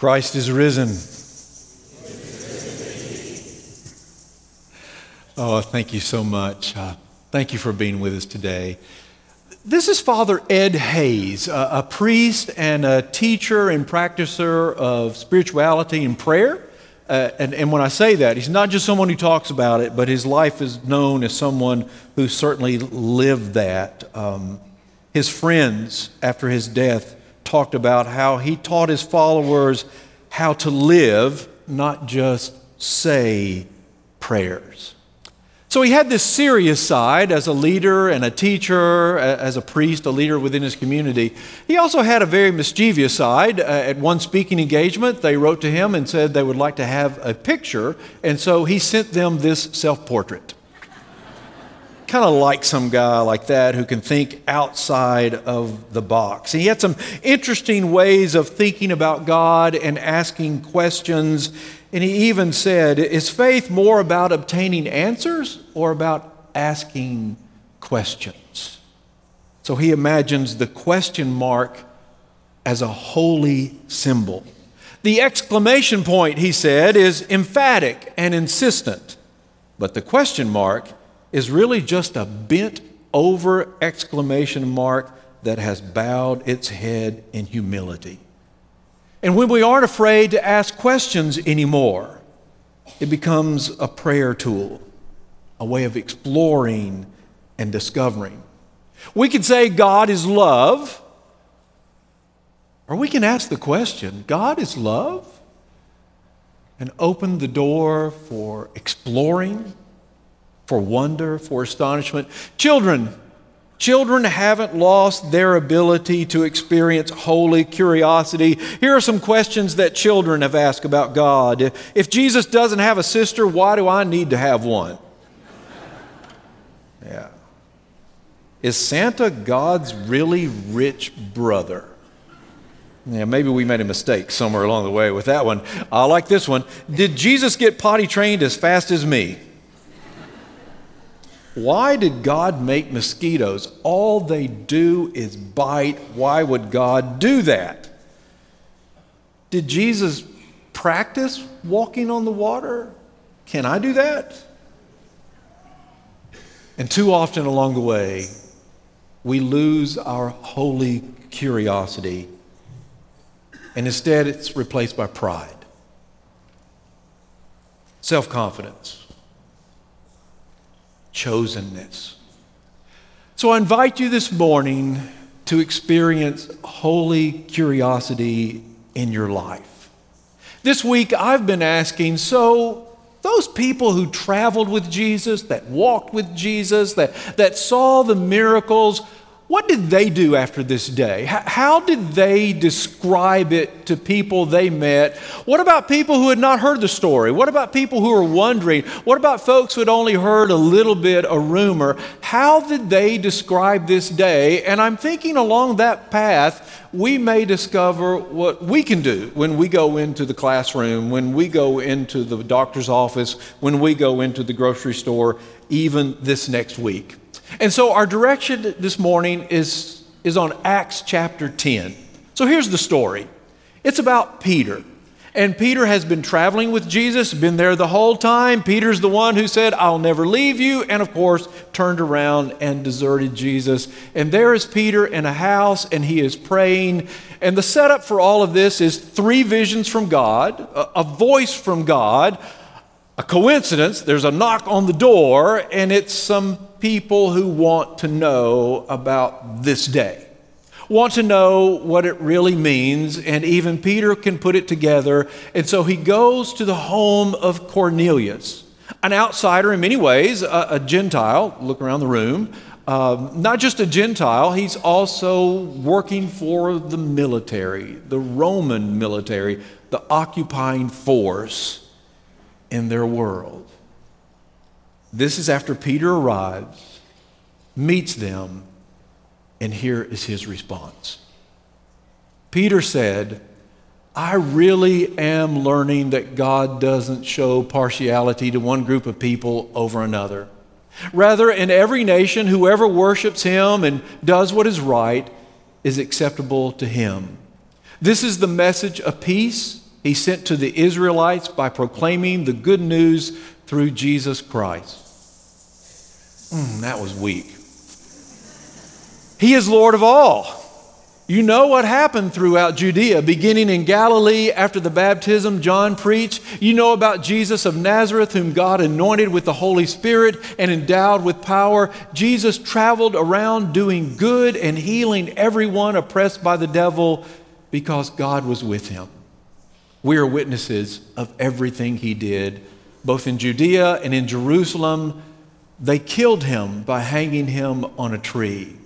Christ is risen. Oh, thank you so much. Uh, thank you for being with us today. This is Father Ed Hays, a, a priest and a teacher and practicer of spirituality and prayer. Uh, and, and when I say that, he's not just someone who talks about it, but his life is known as someone who certainly lived that. Um, his friends, after his death, talked about how he taught his followers how to live, not just say prayers. So he had this serious side as a leader and a teacher, as a priest, a leader within his community. He also had a very mischievous side. Uh, at one speaking engagement, they wrote to him and said they would like to have a picture, and so he sent them this self portrait. Kind of like some guy like that who can think outside of the box. He had some interesting ways of thinking about God and asking questions and he even said, Is faith more about obtaining answers or about asking questions? So he imagines the question mark as a holy symbol. The exclamation point, he said, is emphatic and insistent, but the question mark is really just a bent over exclamation mark that has bowed its head in humility. And when we aren't afraid to ask questions anymore, it becomes a prayer tool, a way of exploring and discovering. We can say God is love, or we can ask the question God is love? And open the door for exploring, for wonder, for astonishment. Children, Children haven't lost their ability to experience holy curiosity. Here are some questions that children have asked about God. If Jesus doesn't have a sister, why do I need to have one? Yeah. Is Santa God's really rich brother? Yeah, maybe we made a mistake somewhere along the way with that one. I like this one. Did Jesus get potty trained as fast as me? Why did God make mosquitoes? All they do is bite. Why would God do that? Did Jesus practice walking on the water? Can I do that? And too often along the way, we lose our holy curiosity, and instead it's replaced by pride, self confidence chosenness. So I invite you this morning to experience holy curiosity in your life. This week I've been asking so, those people who traveled with Jesus, that walked with Jesus, that, that saw the miracles, what did they do after this day? How did they describe it to people they met? What about people who had not heard the story? What about people who were wondering? What about folks who had only heard a little bit, a rumor? How did they describe this day? And I'm thinking along that path, we may discover what we can do when we go into the classroom, when we go into the doctor's office, when we go into the grocery store, even this next week. And so our direction this morning is, is on Acts chapter 10. So here's the story it's about Peter. And Peter has been traveling with Jesus, been there the whole time. Peter's the one who said, I'll never leave you, and of course, turned around and deserted Jesus. And there is Peter in a house, and he is praying. And the setup for all of this is three visions from God, a, a voice from God, a coincidence, there's a knock on the door, and it's some people who want to know about this day, want to know what it really means, and even Peter can put it together. And so he goes to the home of Cornelius, an outsider in many ways, a, a Gentile. Look around the room. Um, not just a Gentile, he's also working for the military, the Roman military, the occupying force in their world. This is after Peter arrives, meets them, and here is his response. Peter said, I really am learning that God doesn't show partiality to one group of people over another. Rather, in every nation, whoever worships him and does what is right is acceptable to him. This is the message of peace he sent to the Israelites by proclaiming the good news through Jesus Christ. Mm, that was weak. He is Lord of all. You know what happened throughout Judea, beginning in Galilee after the baptism John preached. You know about Jesus of Nazareth, whom God anointed with the Holy Spirit and endowed with power. Jesus traveled around doing good and healing everyone oppressed by the devil because God was with him. We are witnesses of everything he did, both in Judea and in Jerusalem. They killed him by hanging him on a tree.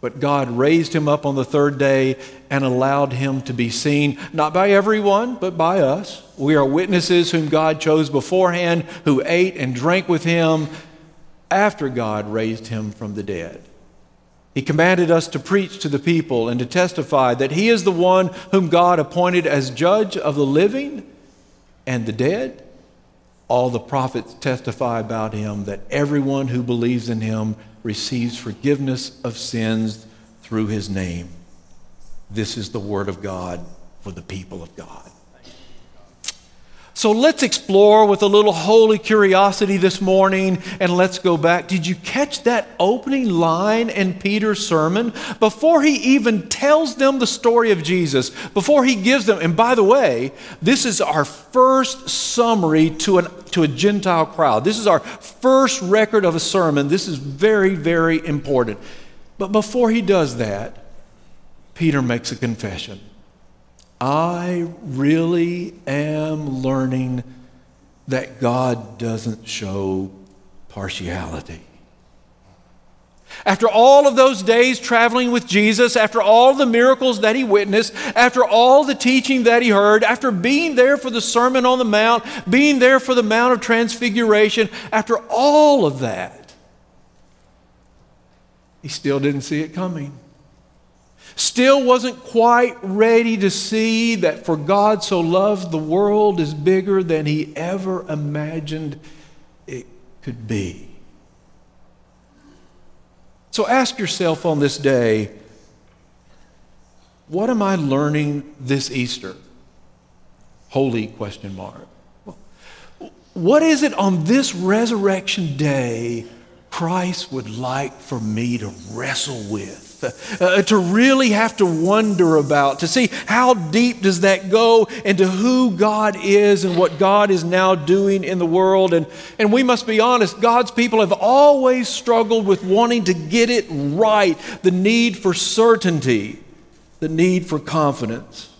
But God raised him up on the third day and allowed him to be seen, not by everyone, but by us. We are witnesses whom God chose beforehand, who ate and drank with him after God raised him from the dead. He commanded us to preach to the people and to testify that He is the one whom God appointed as judge of the living and the dead. All the prophets testify about Him that everyone who believes in Him receives forgiveness of sins through His name. This is the Word of God for the people of God. So let's explore with a little holy curiosity this morning and let's go back. Did you catch that opening line in Peter's sermon? Before he even tells them the story of Jesus, before he gives them, and by the way, this is our first summary to, an, to a Gentile crowd. This is our first record of a sermon. This is very, very important. But before he does that, Peter makes a confession. I really am learning that God doesn't show partiality. After all of those days traveling with Jesus, after all the miracles that he witnessed, after all the teaching that he heard, after being there for the Sermon on the Mount, being there for the Mount of Transfiguration, after all of that, he still didn't see it coming still wasn't quite ready to see that for God so loved the world is bigger than he ever imagined it could be. So ask yourself on this day what am I learning this Easter? Holy question mark. What is it on this resurrection day Christ would like for me to wrestle with? Uh, to really have to wonder about, to see how deep does that go into who God is and what God is now doing in the world. And, and we must be honest, God's people have always struggled with wanting to get it right, the need for certainty, the need for confidence.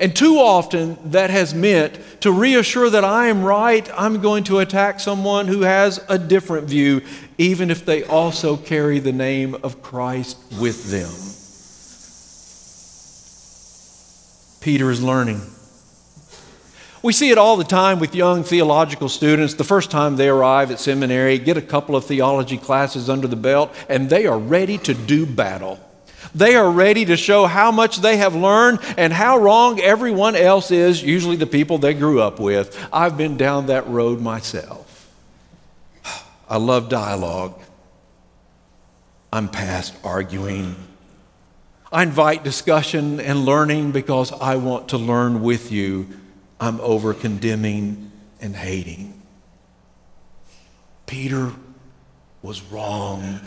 And too often that has meant to reassure that I am right, I'm going to attack someone who has a different view, even if they also carry the name of Christ with them. Peter is learning. We see it all the time with young theological students. The first time they arrive at seminary, get a couple of theology classes under the belt, and they are ready to do battle. They are ready to show how much they have learned and how wrong everyone else is, usually the people they grew up with. I've been down that road myself. I love dialogue. I'm past arguing. I invite discussion and learning because I want to learn with you. I'm over condemning and hating. Peter was wrong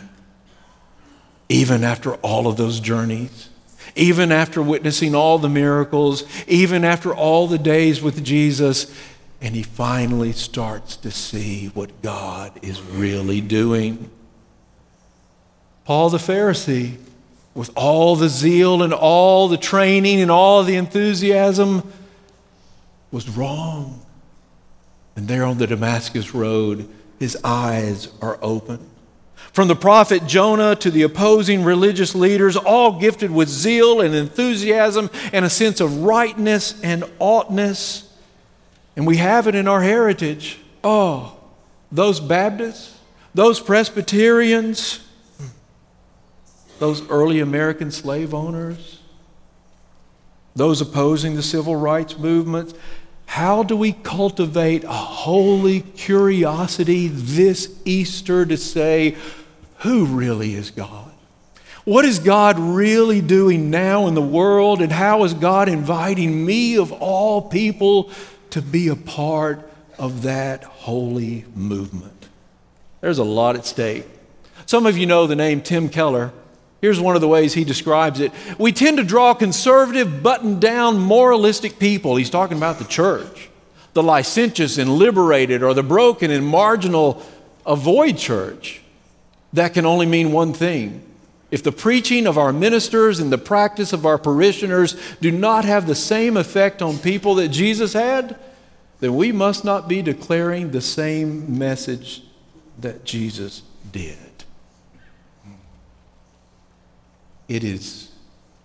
even after all of those journeys, even after witnessing all the miracles, even after all the days with Jesus, and he finally starts to see what God is really doing. Paul the Pharisee, with all the zeal and all the training and all the enthusiasm, was wrong. And there on the Damascus Road, his eyes are opened. From the prophet Jonah to the opposing religious leaders, all gifted with zeal and enthusiasm and a sense of rightness and oughtness. And we have it in our heritage. Oh, those Baptists, those Presbyterians, those early American slave owners, those opposing the civil rights movement. How do we cultivate a holy curiosity this Easter to say, who really is God? What is God really doing now in the world, and how is God inviting me, of all people, to be a part of that holy movement? There's a lot at stake. Some of you know the name Tim Keller. Here's one of the ways he describes it. We tend to draw conservative, buttoned down, moralistic people. He's talking about the church. The licentious and liberated, or the broken and marginal avoid church. That can only mean one thing if the preaching of our ministers and the practice of our parishioners do not have the same effect on people that Jesus had, then we must not be declaring the same message that Jesus did. It is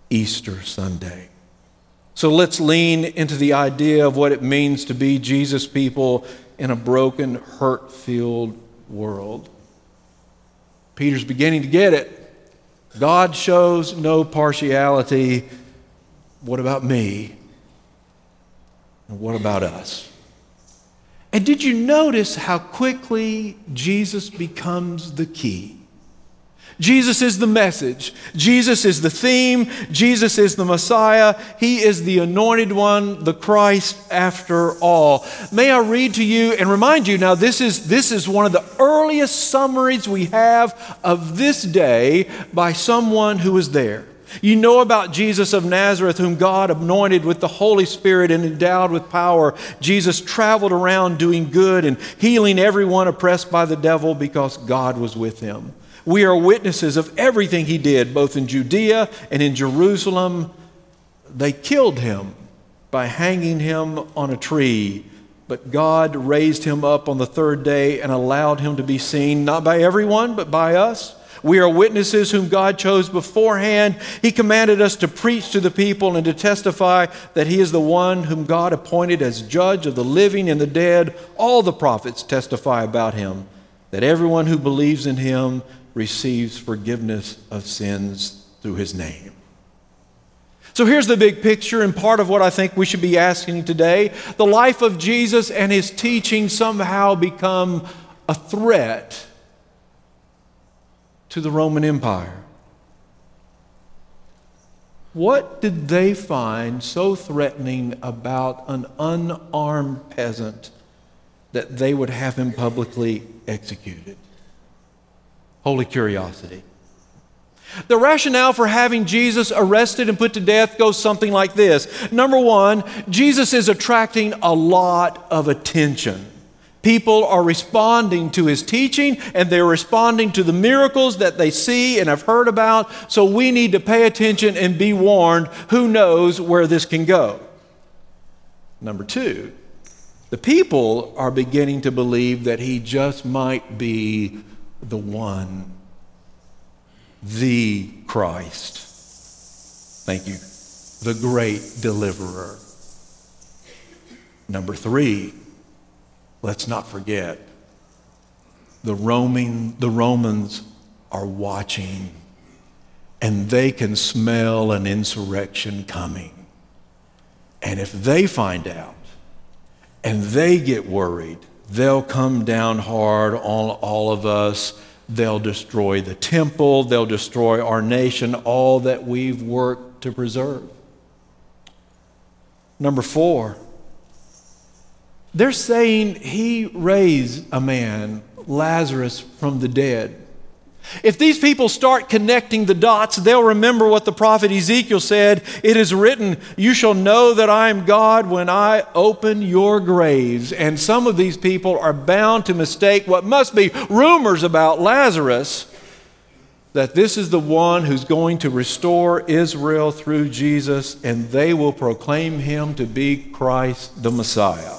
Easter Sunday. So let's lean into the idea of what it means to be Jesus' people in a broken, hurt filled world. Peter's beginning to get it. God shows no partiality. What about me? And what about us? And did you notice how quickly Jesus becomes the key? Jesus is the message. Jesus is the theme. Jesus is the Messiah. He is the anointed one, the Christ after all. May I read to you and remind you now, this is, this is one of the earliest summaries we have of this day by someone who was there. You know about Jesus of Nazareth, whom God anointed with the Holy Spirit and endowed with power. Jesus traveled around doing good and healing everyone oppressed by the devil because God was with him. We are witnesses of everything he did, both in Judea and in Jerusalem. They killed him by hanging him on a tree, but God raised him up on the third day and allowed him to be seen, not by everyone, but by us. We are witnesses whom God chose beforehand. He commanded us to preach to the people and to testify that He is the one whom God appointed as judge of the living and the dead. All the prophets testify about Him, that everyone who believes in Him receives forgiveness of sins through his name. So here's the big picture, and part of what I think we should be asking today. The life of Jesus and his teaching somehow become a threat to the Roman Empire. What did they find so threatening about an unarmed peasant that they would have him publicly executed? Holy curiosity. The rationale for having Jesus arrested and put to death goes something like this. Number one, Jesus is attracting a lot of attention. People are responding to his teaching and they're responding to the miracles that they see and have heard about. So we need to pay attention and be warned. Who knows where this can go? Number two, the people are beginning to believe that he just might be the one, the Christ. Thank you. The great deliverer. Number three, let's not forget the Roman, the Romans are watching and they can smell an insurrection coming. And if they find out and they get worried, they'll come down hard on all of us. They'll destroy the temple, they'll destroy our nation, all that we've worked to preserve. Number four, they're saying he raised a man, Lazarus, from the dead. If these people start connecting the dots, they'll remember what the prophet Ezekiel said. It is written, You shall know that I am God when I open your graves. And some of these people are bound to mistake what must be rumors about Lazarus that this is the one who's going to restore Israel through Jesus, and they will proclaim him to be Christ the Messiah.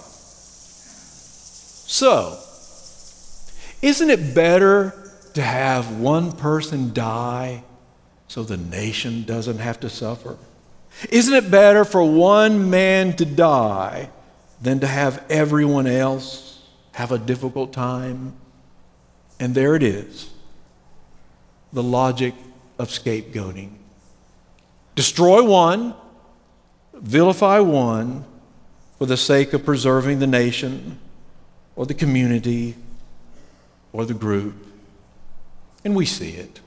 So, isn't it better to have one person die so the nation doesn't have to suffer? Isn't it better for one man to die than to have everyone else have a difficult time? And there it is the logic of scapegoating. Destroy one, vilify one for the sake of preserving the nation or the community or the group. And we see it.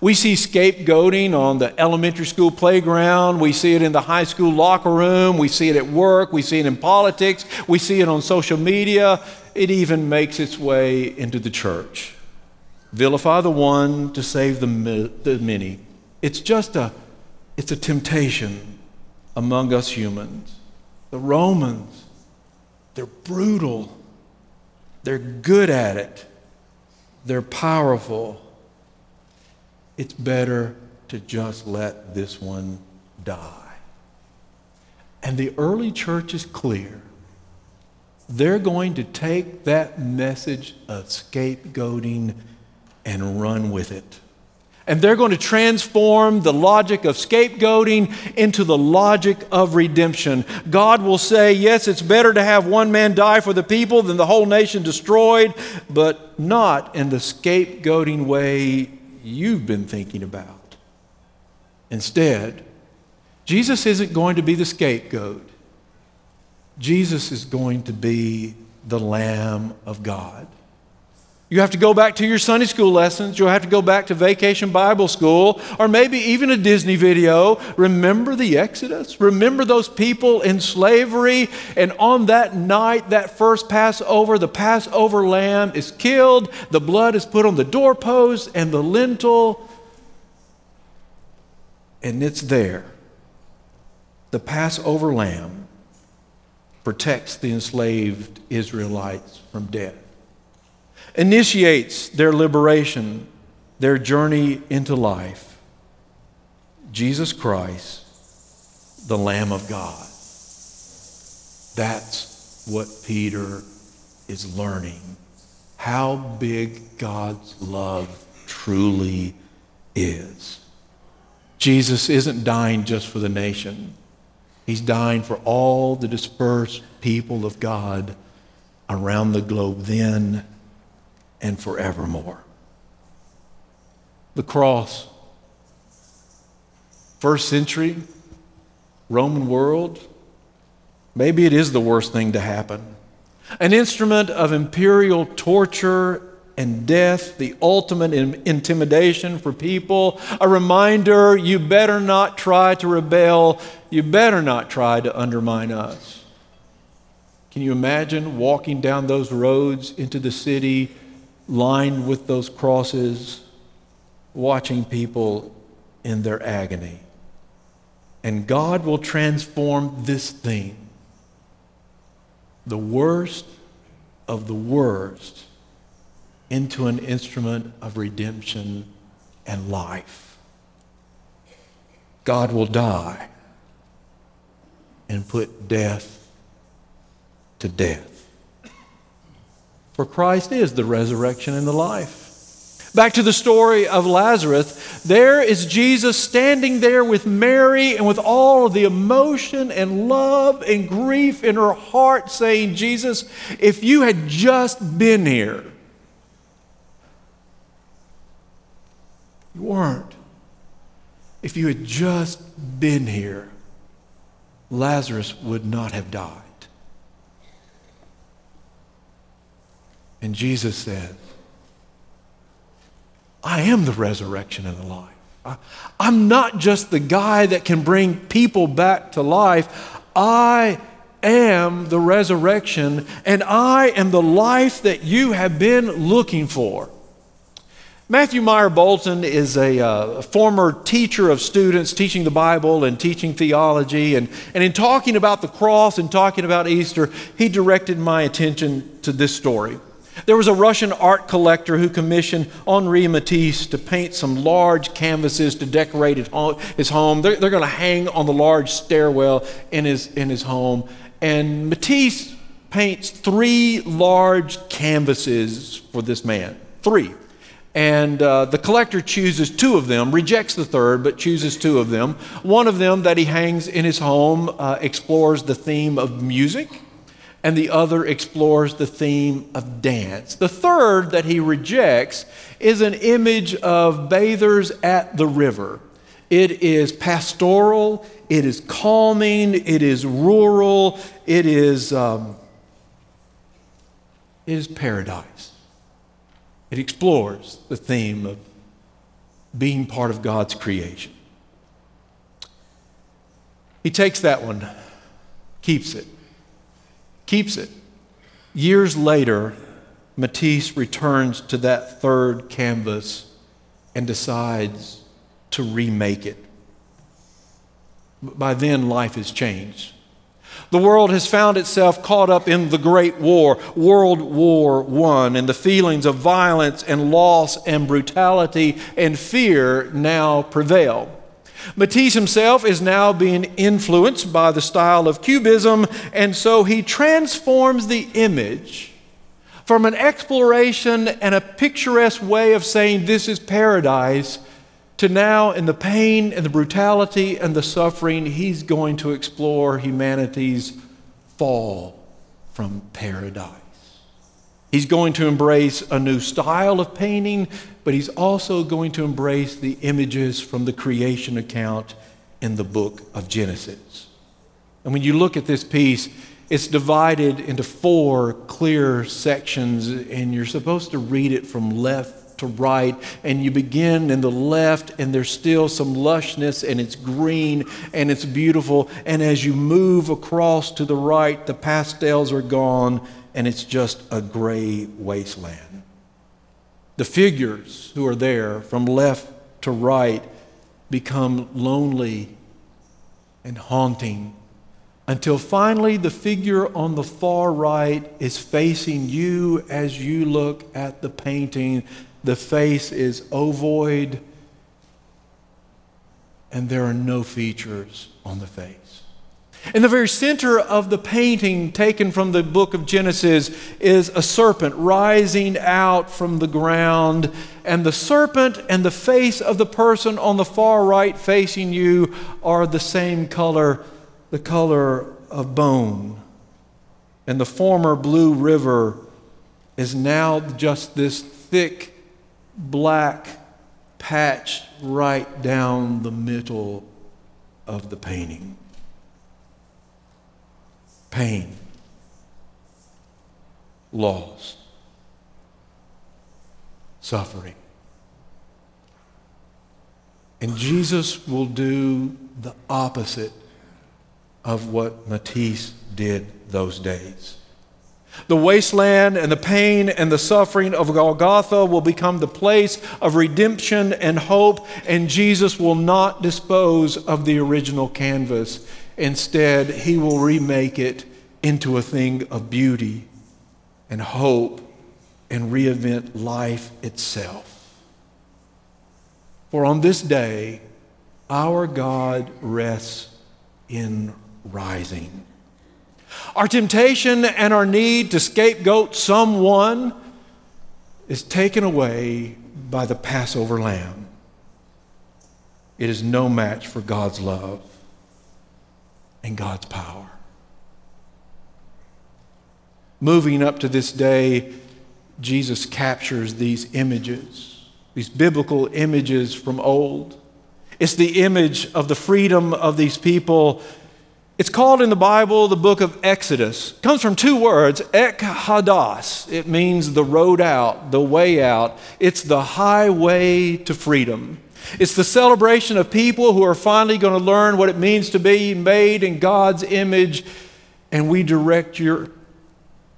We see scapegoating on the elementary school playground. We see it in the high school locker room. We see it at work. We see it in politics. We see it on social media. It even makes its way into the church. Vilify the one to save the, the many. It's just a, it's a temptation among us humans. The Romans, they're brutal. They're good at it. They're powerful it's better to just let this one die. And the early church is clear. They're going to take that message of scapegoating and run with it. And they're going to transform the logic of scapegoating into the logic of redemption. God will say, yes, it's better to have one man die for the people than the whole nation destroyed, but not in the scapegoating way you've been thinking about. Instead, Jesus isn't going to be the scapegoat. Jesus is going to be the Lamb of God. You have to go back to your Sunday school lessons. You'll have to go back to vacation Bible school or maybe even a Disney video. Remember the Exodus. Remember those people in slavery. And on that night, that first Passover, the Passover lamb is killed. The blood is put on the doorpost and the lintel. And it's there. The Passover lamb protects the enslaved Israelites from death initiates their liberation, their journey into life. Jesus Christ, the Lamb of God. That's what Peter is learning. How big God's love truly is. Jesus isn't dying just for the nation, He's dying for all the dispersed people of God around the globe then and forevermore. The cross, first century Roman world, maybe it is the worst thing to happen. An instrument of imperial torture and death, the ultimate intimidation for people, a reminder you better not try to rebel, you better not try to undermine us. Can you imagine walking down those roads into the city lined with those crosses, watching people in their agony. And God will transform this thing, the worst of the worst, into an instrument of redemption and life. God will die and put death to death. For Christ is the resurrection and the life. Back to the story of Lazarus, there is Jesus standing there with Mary and with all of the emotion and love and grief in her heart, saying, Jesus, if you had just been here, you weren't. If you had just been here, Lazarus would not have died. And Jesus said, I am the resurrection and the life. I'm not just the guy that can bring people back to life. I am the resurrection and I am the life that you have been looking for. Matthew Myer Boulton is a, uh, former teacher of students teaching the Bible and teaching theology. And, and in talking about the cross and talking about Easter, he directed my attention to this story. There was a Russian art collector who commissioned Henri Matisse to paint some large canvases to decorate his home. They're, they're going to hang on the large stairwell in his, in his home. And Matisse paints three large canvases for this man. Three. And uh, the collector chooses two of them, rejects the third, but chooses two of them. One of them that he hangs in his home uh, explores the theme of music and the other explores the theme of dance. The third that he rejects is an image of bathers at the river. It is pastoral, it is calming, it is rural, it is, um, it is paradise. It explores the theme of being part of God's creation. He takes that one, keeps it, keeps it. Years later, Matisse returns to that third canvas and decides to remake it. By then, life has changed. The world has found itself caught up in the Great War, World War I, and the feelings of violence and loss and brutality and fear now prevail. Matisse himself is now being influenced by the style of Cubism, and so he transforms the image from an exploration and a picturesque way of saying this is paradise to now, in the pain and the brutality and the suffering, he's going to explore humanity's fall from paradise. He's going to embrace a new style of painting, but he's also going to embrace the images from the creation account in the book of Genesis. And when you look at this piece, it's divided into four clear sections, and you're supposed to read it from left to right. And you begin in the left, and there's still some lushness, and it's green and it's beautiful. And as you move across to the right, the pastels are gone, and it's just a gray wasteland. The figures who are there from left to right become lonely and haunting until finally the figure on the far right is facing you as you look at the painting. The face is ovoid, and there are no features on the face. In the very center of the painting taken from the book of Genesis is a serpent rising out from the ground, and the serpent and the face of the person on the far right facing you are the same color the color of bone. And the former blue river is now just this thick black patch right down the middle of the painting. Pain, loss, suffering. And Jesus will do the opposite of what Matisse did those days. The wasteland and the pain and the suffering of Golgotha will become the place of redemption and hope, and Jesus will not dispose of the original canvas. Instead, he will remake it into a thing of beauty and hope and reinvent life itself. For on this day, our God rests in rising. Our temptation and our need to scapegoat someone is taken away by the Passover lamb. It is no match for God's love and God's power. Moving up to this day, Jesus captures these images, these biblical images from old. It's the image of the freedom of these people it's called in the Bible the book of Exodus. It comes from two words, ek hadas. It means the road out, the way out. It's the highway to freedom. It's the celebration of people who are finally going to learn what it means to be made in God's image, and we direct your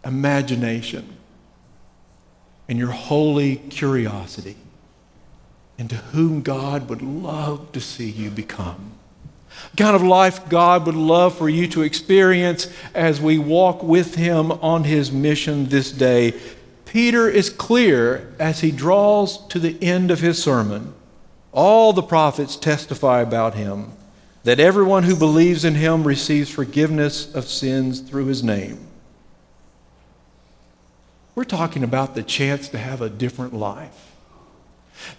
imagination and your holy curiosity into whom God would love to see you become kind of life God would love for you to experience as we walk with Him on His mission this day. Peter is clear as he draws to the end of his sermon. All the prophets testify about him that everyone who believes in him receives forgiveness of sins through his name. We're talking about the chance to have a different life,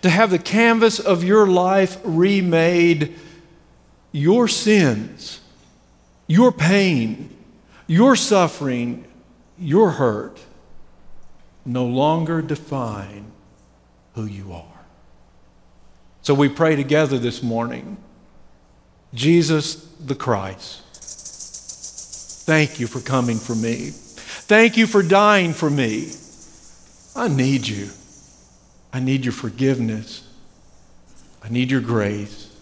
to have the canvas of your life remade your sins, your pain, your suffering, your hurt no longer define who you are. So we pray together this morning Jesus the Christ, thank you for coming for me. Thank you for dying for me. I need you. I need your forgiveness. I need your grace.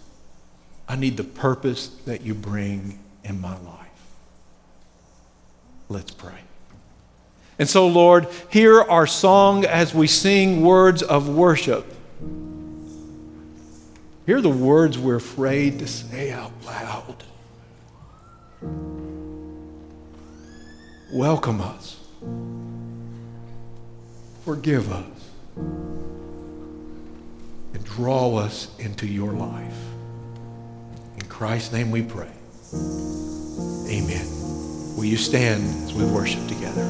I need the purpose that you bring in my life. Let's pray. And so, Lord, hear our song as we sing words of worship. Hear the words we're afraid to say out loud. Welcome us. Forgive us. And draw us into your life. In Christ's name we pray. Amen. Will you stand as we worship together?